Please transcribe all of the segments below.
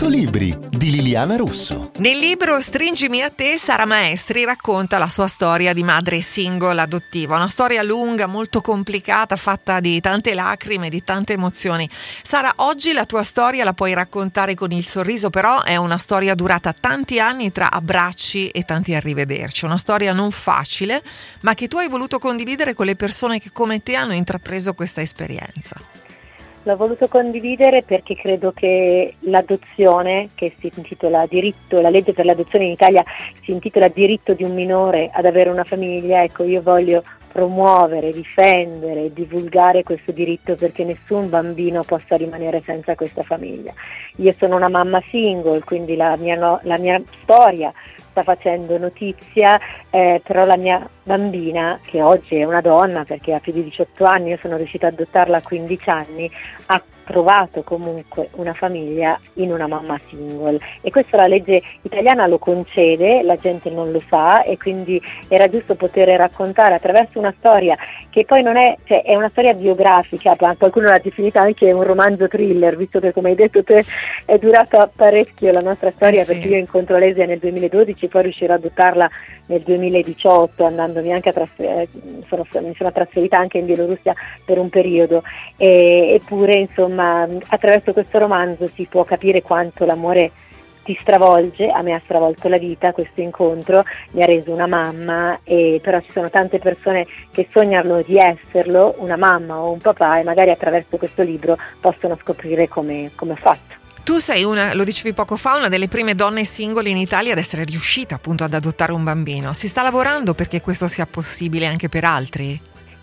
100 libri di Liliana Russo. Nel libro Stringimi a te, Sara Maestri racconta la sua storia di madre single adottiva, una storia lunga, molto complicata, fatta di tante lacrime, di tante emozioni. Sara, oggi la tua storia la puoi raccontare con il sorriso, però è una storia durata tanti anni tra abbracci e tanti arrivederci, una storia non facile, ma che tu hai voluto condividere con le persone che come te hanno intrapreso questa esperienza. L'ho voluto condividere perché credo che l'adozione, che si intitola diritto, la legge per l'adozione in Italia si intitola diritto di un minore ad avere una famiglia, ecco io voglio promuovere, difendere, divulgare questo diritto perché nessun bambino possa rimanere senza questa famiglia. Io sono una mamma single, quindi la mia, no, la mia storia sta facendo notizia, eh, però la mia bambina, che oggi è una donna perché ha più di 18 anni, io sono riuscita ad adottarla a 15 anni, ha trovato comunque una famiglia in una mamma single e questo la legge italiana lo concede, la gente non lo sa e quindi era giusto poter raccontare attraverso una storia che poi non è, cioè è una storia biografica, qualcuno l'ha definita anche un romanzo thriller, visto che come hai detto te è durata parecchio la nostra storia eh sì. perché io incontro Lesia nel 2012, poi riuscirò ad adottarla nel 2018 andandomi anche a trasferire, sono, mi sono trasferita anche in Bielorussia per un periodo e, eppure insomma attraverso questo romanzo si può capire quanto l'amore ti stravolge, a me ha stravolto la vita questo incontro, mi ha reso una mamma, e, però ci sono tante persone che sognano di esserlo, una mamma o un papà e magari attraverso questo libro possono scoprire come ho fatto. Tu sei una, lo dicevi poco fa, una delle prime donne single in Italia ad essere riuscita appunto ad adottare un bambino. Si sta lavorando perché questo sia possibile anche per altri?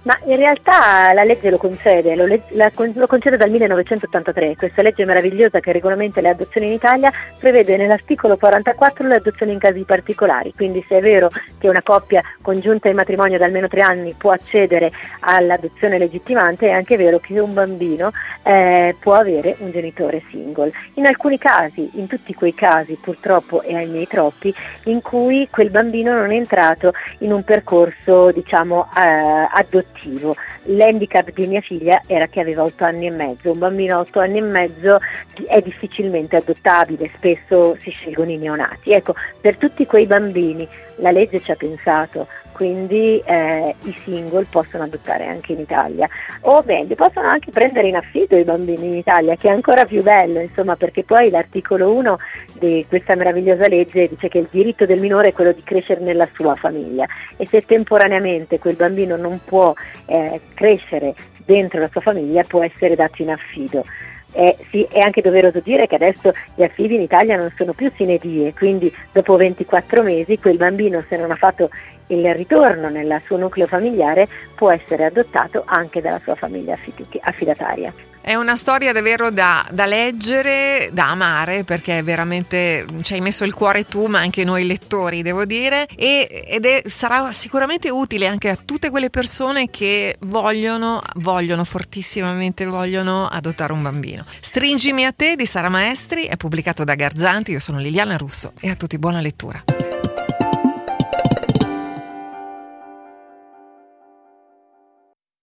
Ma in realtà la legge lo concede, lo, la, lo, concede dal 1983, questa legge meravigliosa che regolamenta le adozioni in Italia prevede nell'articolo 44 le adozioni in casi particolari, quindi se è vero che una coppia congiunta in matrimonio da almeno tre anni può accedere all'adozione legittimante, è anche vero che un bambino eh, può avere un genitore single. In alcuni casi, in tutti quei casi purtroppo e ai miei troppi, in cui quel bambino non è entrato in un percorso diciamo eh, adottivo attivo. L'handicap di mia figlia era che aveva 8 anni e mezzo, un bambino a 8 anni e mezzo è difficilmente adottabile, spesso si scelgono i neonati. Ecco, per tutti quei bambini la legge ci ha pensato, quindi eh, i single possono adottare anche in Italia o meglio possono anche prendere in affido i bambini in Italia che è ancora più bello insomma perché poi l'articolo 1 di questa meravigliosa legge dice che il diritto del minore è quello di crescere nella sua famiglia e se temporaneamente quel bambino non può eh, crescere dentro la sua famiglia può essere dato in affido. Eh, sì, è anche doveroso dire che adesso gli affidi in Italia non sono più sine die, quindi dopo 24 mesi quel bambino se non ha fatto il ritorno nel suo nucleo familiare può essere adottato anche dalla sua famiglia affidataria. È una storia davvero da, da, leggere, da amare, perché veramente ci hai messo il cuore tu, ma anche noi lettori, devo dire, e, ed è, sarà sicuramente utile anche a tutte quelle persone che vogliono, vogliono fortissimamente, vogliono adottare un bambino. Stringimi a te di Sara Maestri, è pubblicato da Garzanti, io sono Liliana Russo e a tutti buona lettura.